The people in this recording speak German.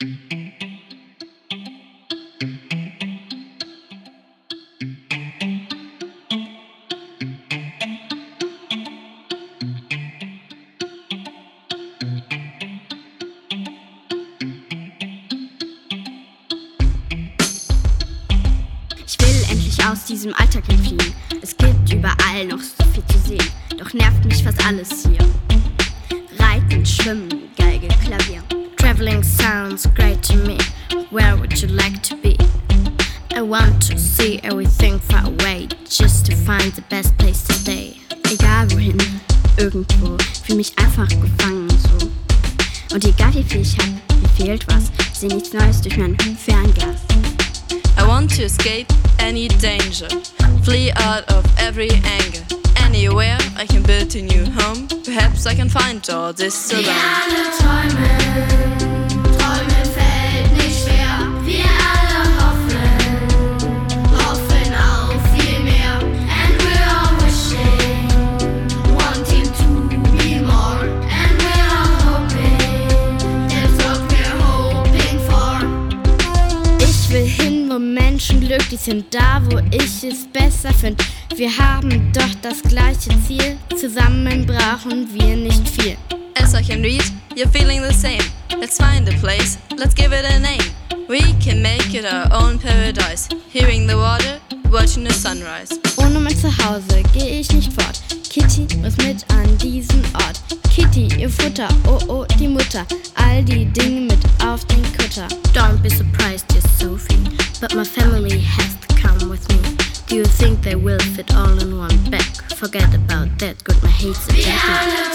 Ich will endlich aus diesem Alltag entfliehen. Es gibt überall noch so viel zu sehen. Doch nervt mich fast alles hier. Reiten, Schwimmen, Geige, Klavier. Traveling sounds great to me. Where would you like to be? I want to see everything far away. Just to find the best place to stay. Egal wohin, irgendwo. Fühl mich einfach gefangen so. Und egal wie viel ich hab, mir fehlt was. Ich seh nichts Neues durch mein Fernglas. I want to escape any danger, flee out of every anger. Anywhere I can build a new home, perhaps I can find all this alone. Menschen glücklich sind, da wo ich es besser finde. Wir haben doch das gleiche Ziel, zusammen brauchen wir nicht viel. As I can read, you're feeling the same. Let's find a place, let's give it a name. We can make it our own paradise. Hearing the water, watching the sunrise. Ohne mein Zuhause gehe ich nicht fort. Kitty muss mit an diesen Ort. Kitty, ihr Futter, oh oh, die Mutter. All die Dinge mit auf den Kutter. Don't be surprised, dear Sophie, But my family has to come with me. Do you think they will fit all in one bag? Forget about that, good, my hate's attacking.